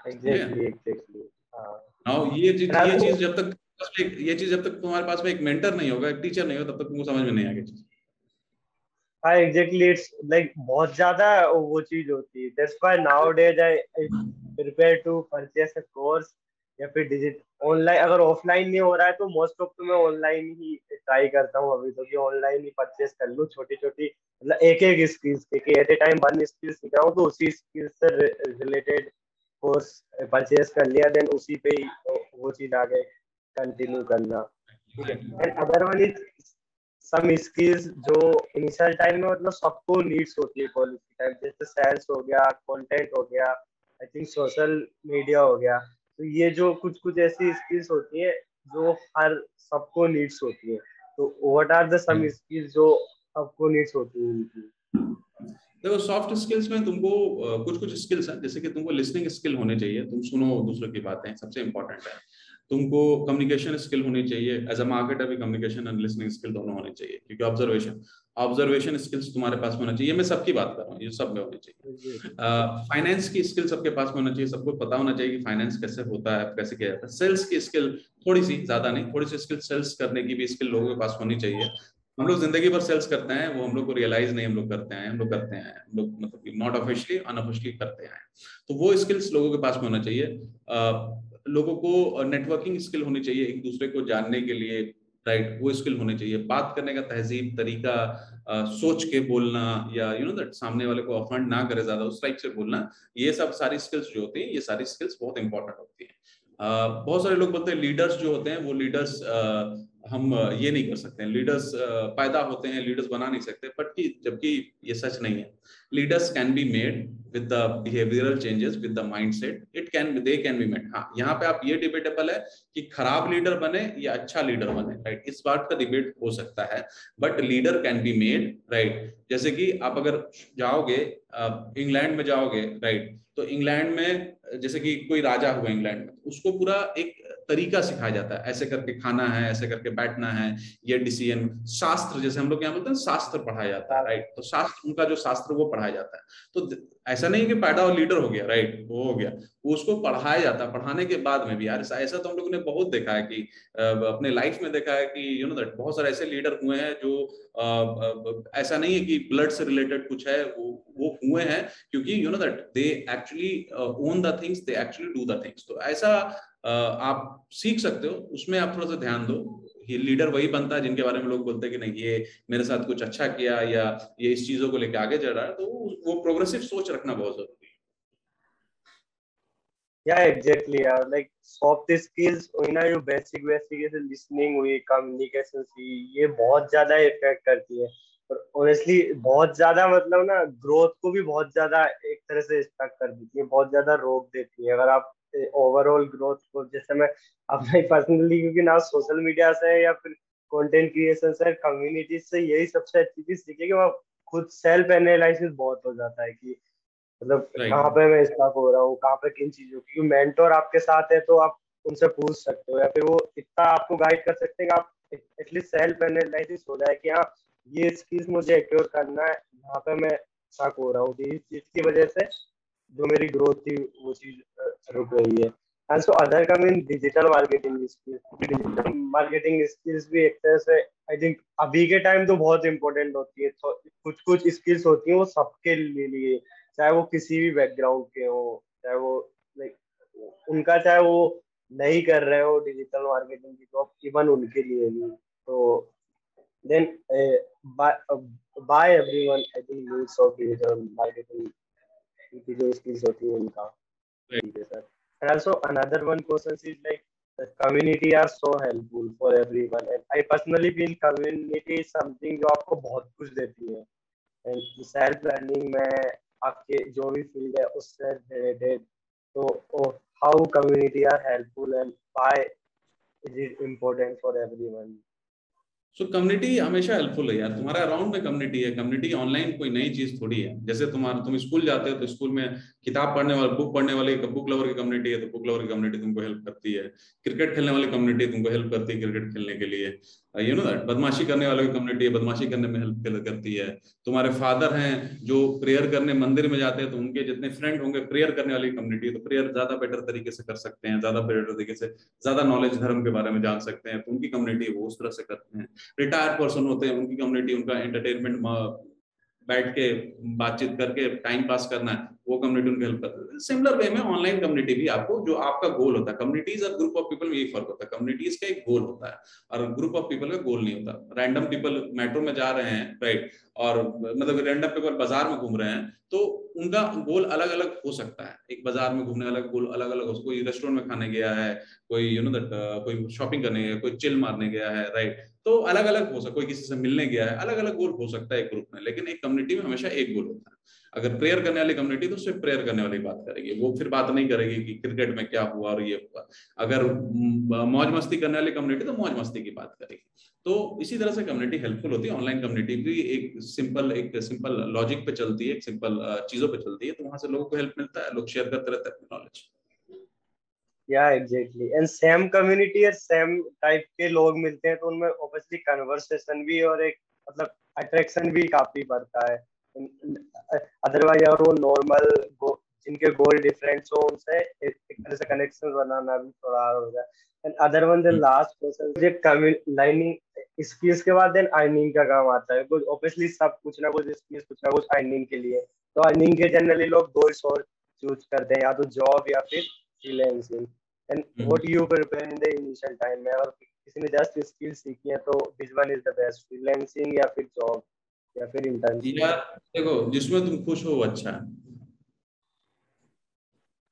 exactly exactly now ये ये चीज़ जब तक ये चीज़ जब तक तुम्हारे पास में एक मेंटर नहीं होगा एक टीचर नहीं होगा तब तक तुमको समझ में नहीं आएगी चीज़। हाँ एग्जैक्टली इट्स लाइक बहुत ज़्यादा वो चीज़ होती है। That's why nowadays I prepare to purchase a course या फिर डिजिट ऑनलाइन अगर ऑफलाइन नहीं हो रहा है तो मोस्ट ऑफ़ तो मैं ऑनलाइन ही ट्राई करता हूँ अभी तो कि ऑनलाइन ही परचेस कर लूँ छोटी छोटी मतलब एक एक स्किल्स के कि at a time one skill सीख रहा हूँ तो उसी स्किल से रिलेटेड कोर्स परचेस कर लिया देन उसी पे ही वो चीज़ आगे कंटिन्यू करना। And other one is some skills जो इनिशियल टाइम में मतलब सबको नीड्स होती है कॉलेज के टाइम जैसे सेल्स हो गया कंटेंट हो गया आई थिंक सोशल मीडिया हो गया। तो ये जो कुछ कुछ ऐसी स्किल्स होती है जो हर सबको नीड्स होती है। तो what are the some skills जो सबको नीड्स होती है उनकी? देखो सॉफ्ट स्किल्स में तुमको कुछ कुछ स्किल्स हैं जैसे कि तुमको लिसनिंग स्किल होने चाहिए तुम सुनो दूसरों की बातें सबसे इंपॉर्टेंट है। तुमको कम्युनिकेशन स्किल होनी चाहिए एज अ मार्केटर भी कम्युनिकेशन एंड लिसनिंग स्किल दोनों होने चाहिए क्योंकि ऑब्जर्वेशन ऑब्जर्वेशन स्किल्स तुम्हारे पास होना चाहिए। मैं सबकी बात कर रहा हूँ ये सब में होनी चाहिए। फाइनेंस की स्किल सबके पास में होना चाहिए सबको पता होना चाहिए कि फाइनेंस कैसे होता है कैसे किया जाता है। सेल्स की स्किल थोड़ी सी ज़्यादा नहीं थोड़ी सी स्किल सेल्स करने की भी स्किल लोगों के पास होनी चाहिए। हम लोग ज़िंदगी भर सेल्स करते हैं वो हम लोग को रियलाइज़ नहीं हम लोग करते हैं हम लोग करते हैं हम लोग मतलब नॉट ऑफिशियली अनऑफिशियली करते हैं। तो वो स्किल्स लोगों के पास में होना चाहिए। लोगों को नेटवर्किंग स्किल होनी चाहिए एक दूसरे को जानने के लिए राइट वो स्किल होनी चाहिए। बात करने का तहजीब तरीका आ, सोच के बोलना या यू नो दैट सामने वाले को अफंड ना करे ज़्यादा उस टाइप से बोलना ये सब सारी स्किल्स जो होती हैं ये सारी स्किल्स बहुत इंपॉर्टेंट होती हैं। बहुत सारे लोग बोलते हैं लीडर्स जो होते हैं वो लीडर्स हम ये नहीं कर सकते लीडर्स पैदा होते हैं लीडर्स बना नहीं सकते बट कि जबकि ये सच नहीं है। Leaders can be made with the behavioural changes with the mindset it can they can be made हाँ यहाँ पे आप ये डिबेटेबल है कि खराब लीडर बने या अच्छा लीडर बने राइट इस बात का डिबेट हो सकता है but leader can be made right जैसे कि आप अगर जाओगे इंग्लैंड में जाओगे राइट तो इंग्लैंड में, जैसे कि कोई राजा हुआ इंग्लैंड में, उसको पूरा एक तरीका सिखाया जाता है। ऐसे करके खाना है, ऐसे करके बैठना है, ये डिसीज़न शास्त्र जैसे हम लोग यहाँ बोलते हैं, शास्त्र पढ़ाया जाता है राइट तो शास्त्र, उनका जो शास्त्र वो पढ़ाया जाता है। तो ऐसा नहीं कि पैदा और लीडर हो गया राइट वो हो गया। उसको पढ़ाया जाता है। पढ़ाने के बाद में भी यार, ऐसा तो हम लोगों ने बहुत देखा है कि अपने लाइफ में देखा है कि यू नो दैट बहुत सारे ऐसे लीडर हुए हैं जो ऐसा नहीं है कि ब्लड से रिलेटेड कुछ है, वो वो हुए हैं, क्योंकि you know that they actually own the things they actually do the things तो ऐसा आप सीख सकते हो उसमें आप थोड़ा सा ध्यान दो ये लीडर वही बनता है जिनके बारे में लोग बोलते हैं कि नहीं ये मेरे साथ कुछ अच्छा किया या ये इस चीज़ों को लेकर आगे चल रहा है तो वो प्रोग्रेसिव सोच रखना बहुत ज़रूरी है Yeah, exactly. Yeah. Like soft skills, you know, जो basic basic जैसे listening हुई, communication हुई, ये बहुत ज़्यादा इफ़ेक्ट करती है. और ऑनेस्टली बहुत ज़्यादा मतलब ना ग्रोथ को भी बहुत ज़्यादा एक तरह से स्टक कर देती है बहुत ज़्यादा रोक देती है अगर आप ओवरऑल ग्रोथ को जैसे मैं अपना पर्सनली क्योंकि ना सोशल मीडिया से या फिर कंटेंट क्रिएशन से कम्युनिटी से यही सबसे अच्छी चीज़ सीखी कि वहाँ खुद सेल्फ एनालिसिस बहुत हो जाता है कि मतलब कहाँ पे मैं स्टक हो रहा हूँ कहाँ पे किन चीज़ों क्योंकि मेंटोर आपके साथ है तो आप उनसे पूछ सकते हो या फिर वो इतना आपको गाइड कर सकते हैं कि आप एटलीस्ट सेल्फ एनालिसिस हो जाए कि हाँ ये स्किल्स मुझे एक्योर करना है यहाँ पे मैं स्टक हो रहा हूँ। इस चीज़ की वजह से जो मेरी ग्रोथ थी, वो चीज़ रुक रही है। And so other come in digital marketing skills digital marketing skills भी एक तरह से आई थिंक अभी के टाइम तो बहुत इंपॉर्टेंट होती है। तो कुछ कुछ स्किल्स होती हैं, वो सबके लिए चाहे वो किसी भी बैकग्राउंड के हो, चाहे वो लाइक उनका चाहे वो नहीं कर रहे हो डिजिटल मार्केटिंग की जॉब इवन उनके लिए भी। तो then by everyone I think needs of digital marketing की जो स्किल्स होती है उनका। ठीक है sir and also another one question is like the community are so helpful for everyone. And I personally feel community is something जो आपको बहुत कुछ देती है। And self learning में आपके जो भी फ़ील्ड है उससे रिलेटेड तो how community are helpful and why is it important for everyone so community हमेशा हेल्पफुल है यार। तुम्हारा अराउंड में कम्युनिटी है। कम्युनिटी ऑनलाइन कोई नई चीज़ थोड़ी है। जैसे तुम्हारा, तुम स्कूल जाते हो तो स्कूल में किताब पढ़ने वाले बुक पढ़ने वाले बुक लवर की कम्युनिटी है तो बुक लवर की कम्युनिटी तुमको हेल्प करती है। क्रिकेट खेलने वाली कम्युनिटी तुमको हेल्प करती है क्रिकेट खेलने के लिए। यू नो दैट बदमाशी करने वालों की कम्युनिटी है, बदमाशी करने में हेल्प करती है। तुम्हारे फादर हैं जो प्रेयर करने, मंदिर में जाते हैं तो उनके जितने फ्रेंड होंगे प्रेयर करने वाली कम्युनिटी है तो प्रेयर ज़्यादा बेटर तरीके से कर सकते हैं, ज़्यादा बेटर तरीके से, ज़्यादा नॉलेज धर्म के बारे में जान सकते हैं। तो उनकी कम्युनिटी वो उस तरह से करते हैं। रिटायर पर्सन होते हैं, उनकी कम्युनिटी उनका एंटरटेनमेंट बैठ के बातचीत करके टाइम पास करना है। वो कम्युनिटी उनको हेल्प करता है सिमिलर वे में ऑनलाइन कम्युनिटी भी आपको, जो आपका गोल होता है कम्युनिटीज और ग्रुप ऑफ़ पीपल में यही फ़र्क होता है। कम्युनिटीज का एक गोल होता है और ग्रुप ऑफ़ पीपल का गोल नहीं होता। रैंडम पीपल मेट्रो में जा रहे हैं राइट और मतलब रैंडम पीपल बाज़ार में घूम रहे हैं तो उनका गोल अलग अलग हो सकता है। एक बाज़ार में घूमने वाला गोल अलग अलग हो। कोई रेस्टोरेंट में खाने गया है, कोई यू नो दैट कोई शॉपिंग करने गया कोई चिल मारने गया है राइट तो अलग अलग हो सकता कोई किसी से मिलने गया है अलग अलग गोल हो सकता है एक ग्रुप में, लेकिन एक कम्युनिटी में हमेशा एक गोल होता है। अगर प्रेयर करने वाली कम्युनिटी तो सिर्फ़ प्रेयर करने वाली बात करेगी। वो फिर बात नहीं करेगी कि क्रिकेट में क्या हुआ और ये हुआ। अगर मौज मस्ती करने वाली कम्युनिटी तो मौज मस्ती की बात करेगी। तो इसी तरह से कम्युनिटी हेल्पफुल होती है। ऑनलाइन कम्युनिटी भी एक सिंपल एक सिंपल लॉजिक पे चलती है, एक सिंपल चीज़ों पे चलती है तो वहाँ से लोगों को हेल्प मिलता है। लोग शेयर करते रहते हैं नॉलेज या एग्जैक्टली एंड सेम कम्युनिटी और सेम टाइप के लोग मिलते हैं तो उनमें ऑब्वियसली कन्वर्सेशन भी और एक मतलब अट्रैक्शन भी काफ़ी बढ़ता है। अदरवाइज़ अगर वो नॉर्मल जिनके गोल डिफरेंट हो उनसे एक तरह से कनेक्शन बनाना भी थोड़ा हो जाए। And other one the last J learning skills के बाद देन अर्निंग का काम आता है। बिकॉज़ ऑब्वियसली सब कुछ ना कुछ स्किल्स कुछ ना कुछ अर्निंग के लिए। तो अर्निंग के जनरली लोग दो सोर्स चूज़ करते हैं या तो जॉब या फिर freelancing and what you prepare in the initial time में अगर किसी ने जस्ट स्किल सीखी है तो which one is the best freelancing या फिर जॉब या फिर इंटर्नशिप यार देखो जिसमें तुम खुश हो अच्छा है।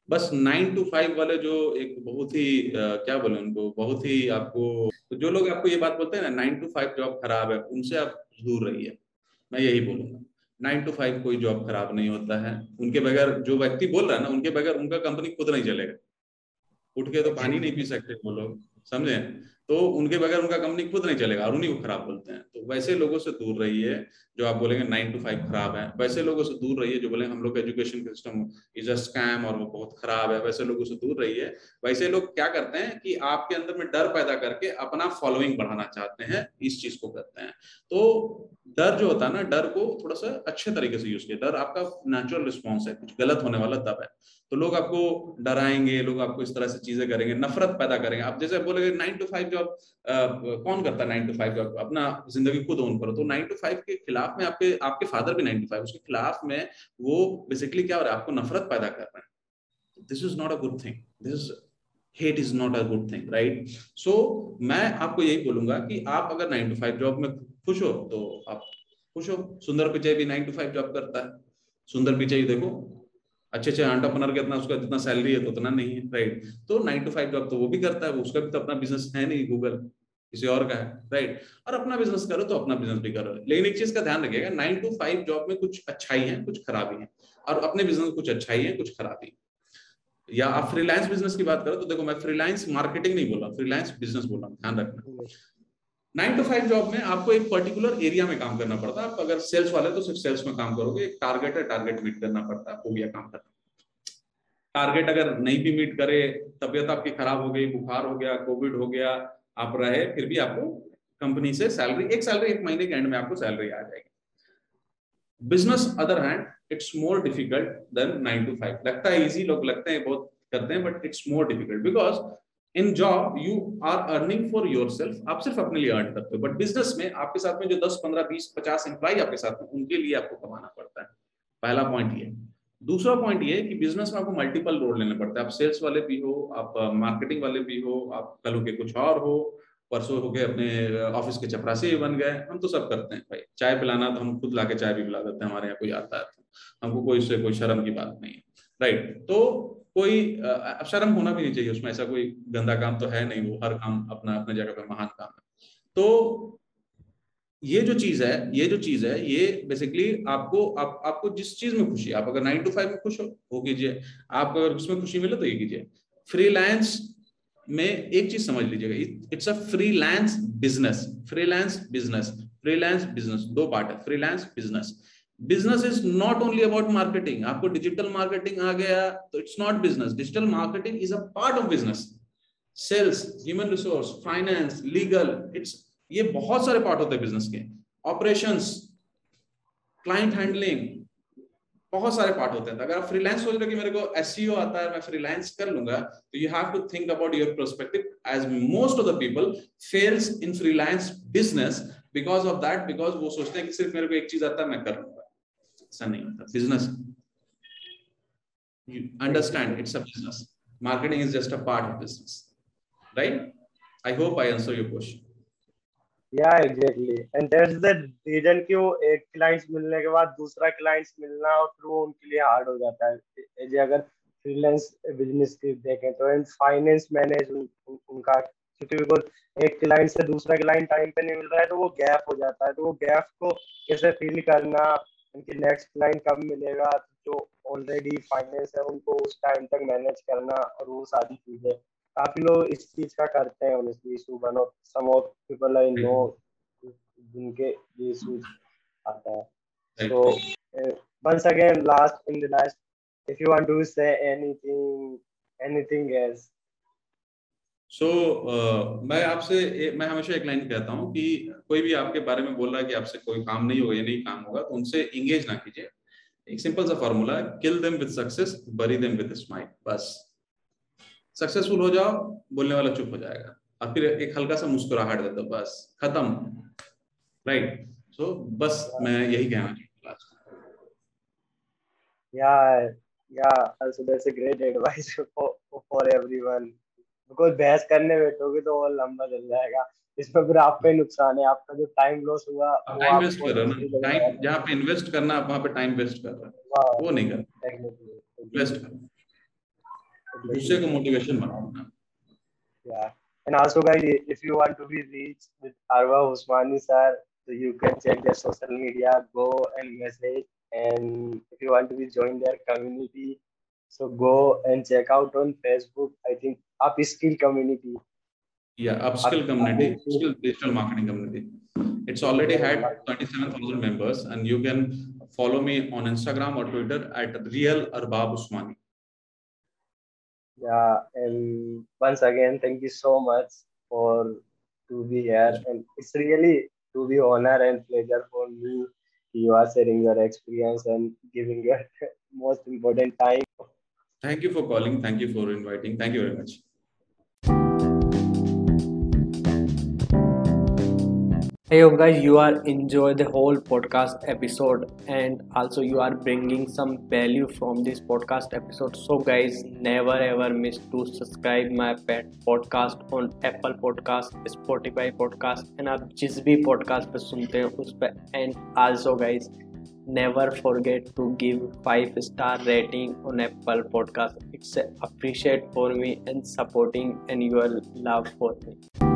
बस नाइन टू फाइव वाले जो एक बहुत ही आ, क्या बोले उनको बहुत ही आपको तो जो लोग आपको ये बात बोलते हैं ना नाइन टू फाइव जॉब खराब है उनसे आप दूर रहिए। मैं यही बोलूँगा। नाइन टू फाइव कोई जॉब खराब नहीं होता है। उनके बगैर जो व्यक्ति बोल रहा है ना उनके बगैर उनका कंपनी खुद नहीं चलेगा। उठ के तो पानी नहीं पी सकते वो लोग समझे? तो उनके बगैर उनका कंपनी खुद नहीं चलेगा। और उन्हीं को खराब बोलते हैं। तो वैसे लोगों से दूर रहिए, जो आप बोलेंगे नाइन टू फाइव खराब है। वैसे लोगों से दूर रहिए, जो बोलेंगे हम लोग education system is a scam और वो बहुत खराब है। वैसे लोगों से दूर रहिए। वैसे लोग क्या करते हैं कि आपके अंदर में डर पैदा करके अपना फॉलोइंग बढ़ाना चाहते हैं, इस चीज़ को करते हैं। तो डर जो होता है ना, डर को थोड़ा सा अच्छे तरीके से यूज़ किया। डर आपका नेचुरल रिस्पॉन्स है, कुछ गलत होने वाला तब है। तो लोग आपको डराएँगे, लोग आपको इस तरह से चीज़ें करेंगे, नफरत पैदा करेंगे। आप जैसे बोलेगे नाइन टू फाइव जॉब कौन करता है टू फाइव जॉब अपना ज़िंदगी खुद ओन करो तो नाइन टू फाइव के खिलाफ में आपके आपके फादर भी नाइन टू फाइव उसके खिलाफ में वो बेसिकली क्या हो रहा है? आपको नफरत पैदा कर रहे हैं। This is not a good thing this is hate is not a good thing right so मैं आपको यही बोलूँगा कि आप अगर नाइन टू फाइव जॉब में खुश हो तो आप खुश हो। सुंदर पिचाई भी नाइन टू फाइव जॉब करता है। सुंदर पिचाई देखो अच्छे अच्छे एंटरप्रनर के इतना उसका जितना सैलरी है तो उतना नहीं है राइट तो नाइन टू फाइव जॉब तो वो भी करता है, उसका भी तो अपना बिज़नेस है नहीं गूगल किसी और का है राइट और अपना बिज़नेस करो तो अपना बिज़नेस भी करो। लेकिन एक चीज़ का ध्यान रखिएगा नाइन टू फाइव जॉब में कुछ अच्छाई है, कुछ खराबी है, और अपने बिज़नेस कुछ अच्छाई है, कुछ खराबी या आप फ्रीलांस बिज़नेस की बात करो तो देखो, मैं फ्रीलांस मार्केटिंग नहीं बोल फ्रीलांस बिज़नेस बोला ध्यान रखना। नाइन टू फाइव जॉब में आपको एक पर्टिकुलर एरिया में काम करना पड़ता है। आप अगर सेल्स वाले तो सिर्फ़ सेल्स में काम करोगे, एक टारगेट है टारगेट मीट करना पड़ता है, हो गया काम करना टारगेट अगर नहीं भी मीट करे, तबियत आपकी खराब हो गई, बुखार हो गया कोविड हो गया, आप रहे, फिर भी आपको कंपनी से सैलरी एक सैलरी एक महीने के एंड में आपको सैलरी आ जाएगी। Business other hand it's more difficult than nine to five लगता है इजी लोग लगते हैं, बहुत करते हैं but it's more difficult because in job you are earning for yourself आप सिर्फ़ अपने लिए अर्न करते हो। बट बिज़नेस में आपके साथ में जो दस, पंद्रह, बीस, पचास एम्प्लॉय आपके साथ में, उनके लिए आपको कमाना पड़ता है। पहला पॉइंट ये। दूसरा पॉइंट ये कि बिज़नेस में आपको मल्टीपल रोल लेने पड़ते हैं। आप सेल्स वाले भी हो, आप मार्केटिंग वाले भी हो, आप कल के कुछ और हो, परसों हो गए अपने ऑफ़िस के चपरासी भी बन गए, हम तो सब करते हैं भाई। चाय पिलाना तो हम खुद लाके चाय भी पिला देते हैं, हमारे यहाँ कोई आता है तो। हमको कोई इससे कोई शर्म की बात नहीं है राइट तो कोई अब शर्म होना भी नहीं चाहिए उसमें, ऐसा कोई गंदा काम तो है नहीं, वो हर काम अपना, अपने जगह पे महान काम है। तो ये जो चीज़ है ये जो चीज़ है ये बेसिकली आपको आप, आपको जिस चीज़ में खुशी आप अगर नाइन टू फाइव में खुश हो वो कीजिए। आप अगर उसमें खुशी मिले तो ये कीजिए। फ्रीलांस में एक चीज़ समझ लीजिएगा it's a freelance business freelance business freelance business दो पार्ट है freelance business business is not only about marketing आपको डिजिटल मार्केटिंग आ गया तो it's not business digital marketing is a part of business sales human resource finance legal it's ये बहुत सारे part होते हैं बिज़नेस के। ऑपरेशंस क्लाइंट हैंडलिंग बहुत सारे पार्ट होते हैं। अगर आप फ्रीलांस सोच रहे कि मेरे को एस e आता है, मैं फ्रीलांस कर लूँगा तो you have to think about your perspective as most of the people fails in freelance business because of that because वो सोचते हैं कि सिर्फ़ मेरे को एक चीज़ आता है, मैं कर लूँगा। ऐसा नहीं होता। Business you understand, it's a business. Marketing is just a part of business, right? I hope i answer your question. या exactly and that's the reason कि वो एक क्लाइंट्स मिलने के बाद दूसरा क्लाइंट्स मिलना और फिर वो उनके लिए हार्ड हो जाता है। जे अगर फ्रीलांस बिज़नेस की देखें तो एंड फाइनेंस मैनेज उनका क्योंकि बिकॉज़ एक क्लाइंट से दूसरा क्लाइंट टाइम पे नहीं मिल रहा है तो वो गैप हो जाता है। तो वो गैप को कैसे फिल करना, उनकी नेक्स्ट क्लाइंट कब मिलेगा, जो ऑलरेडी फाइनेंस है, उनको उस टाइम तक मैनेज करना और वो सारी चीज़ें काफ़ी लोग इस चीज़ का करते हैं honestly so one of some of people I know जिनके ये इश्यूज़ आता है। सो once again last in the last if you want to say anything anything else? So so, uh, मैं आपसे मैं हमेशा एक लाइन कहता हूँ कि कोई भी आपके बारे में बोल रहा है कि आपसे कोई काम नहीं होगा या नहीं काम होगा तो उनसे इंगेज ना कीजिए। एक सिंपल सा फॉर्मूला है kill them with success bury them with smile बस। सक्सेसफुल हो जाओ बोलने वाला चुप हो जाएगा। और फिर एक हल्का सा मुस्कुराहट दे दो बस खत्म। राइट सो so, बस मैं यही कहना चाहूँगा yeah yeah also that's a great advice *laughs* for for everyone because बहस करने बैठोगे तो और लंबा चल जाएगा। इसमें फिर आप पे नुकसान है आपका जो टाइम लॉस हुआ टाइम वेस्ट कर रहा ना। टाइम जहाँ पे इन्वेस्ट करना आप वहाँ पे टाइम वेस्ट कर रहा है। वो नहीं कर इन्वेस्ट कर। दूसरे को मोटिवेशन बनाओ yeah and also guys if you want to be reached with Arwa Usmani sir so you can check their social media go and message and if you want to be join their community so go and check out on Facebook I think upskill community yeah upskill community upskill digital marketing community it's already had 27000 members and you can follow me on Instagram or Twitter at real Arbab Usmani yeah and once again thank you so much for to be here. And it's really to be honor and pleasure for me. You are sharing your experience and giving your *laughs* most important time. Thank you for calling. Thank you for inviting. Thank you very much I hope guys you are enjoy the whole podcast episode and also you are bringing some value from this podcast episode. So guys never ever miss to subscribe my pet podcast on Apple Podcast, Spotify podcast and आप जिस भी podcast पे सुनते हैं उस पर and also guys never forget to give five star rating on Apple podcast. It's appreciate for me and supporting and your love for me.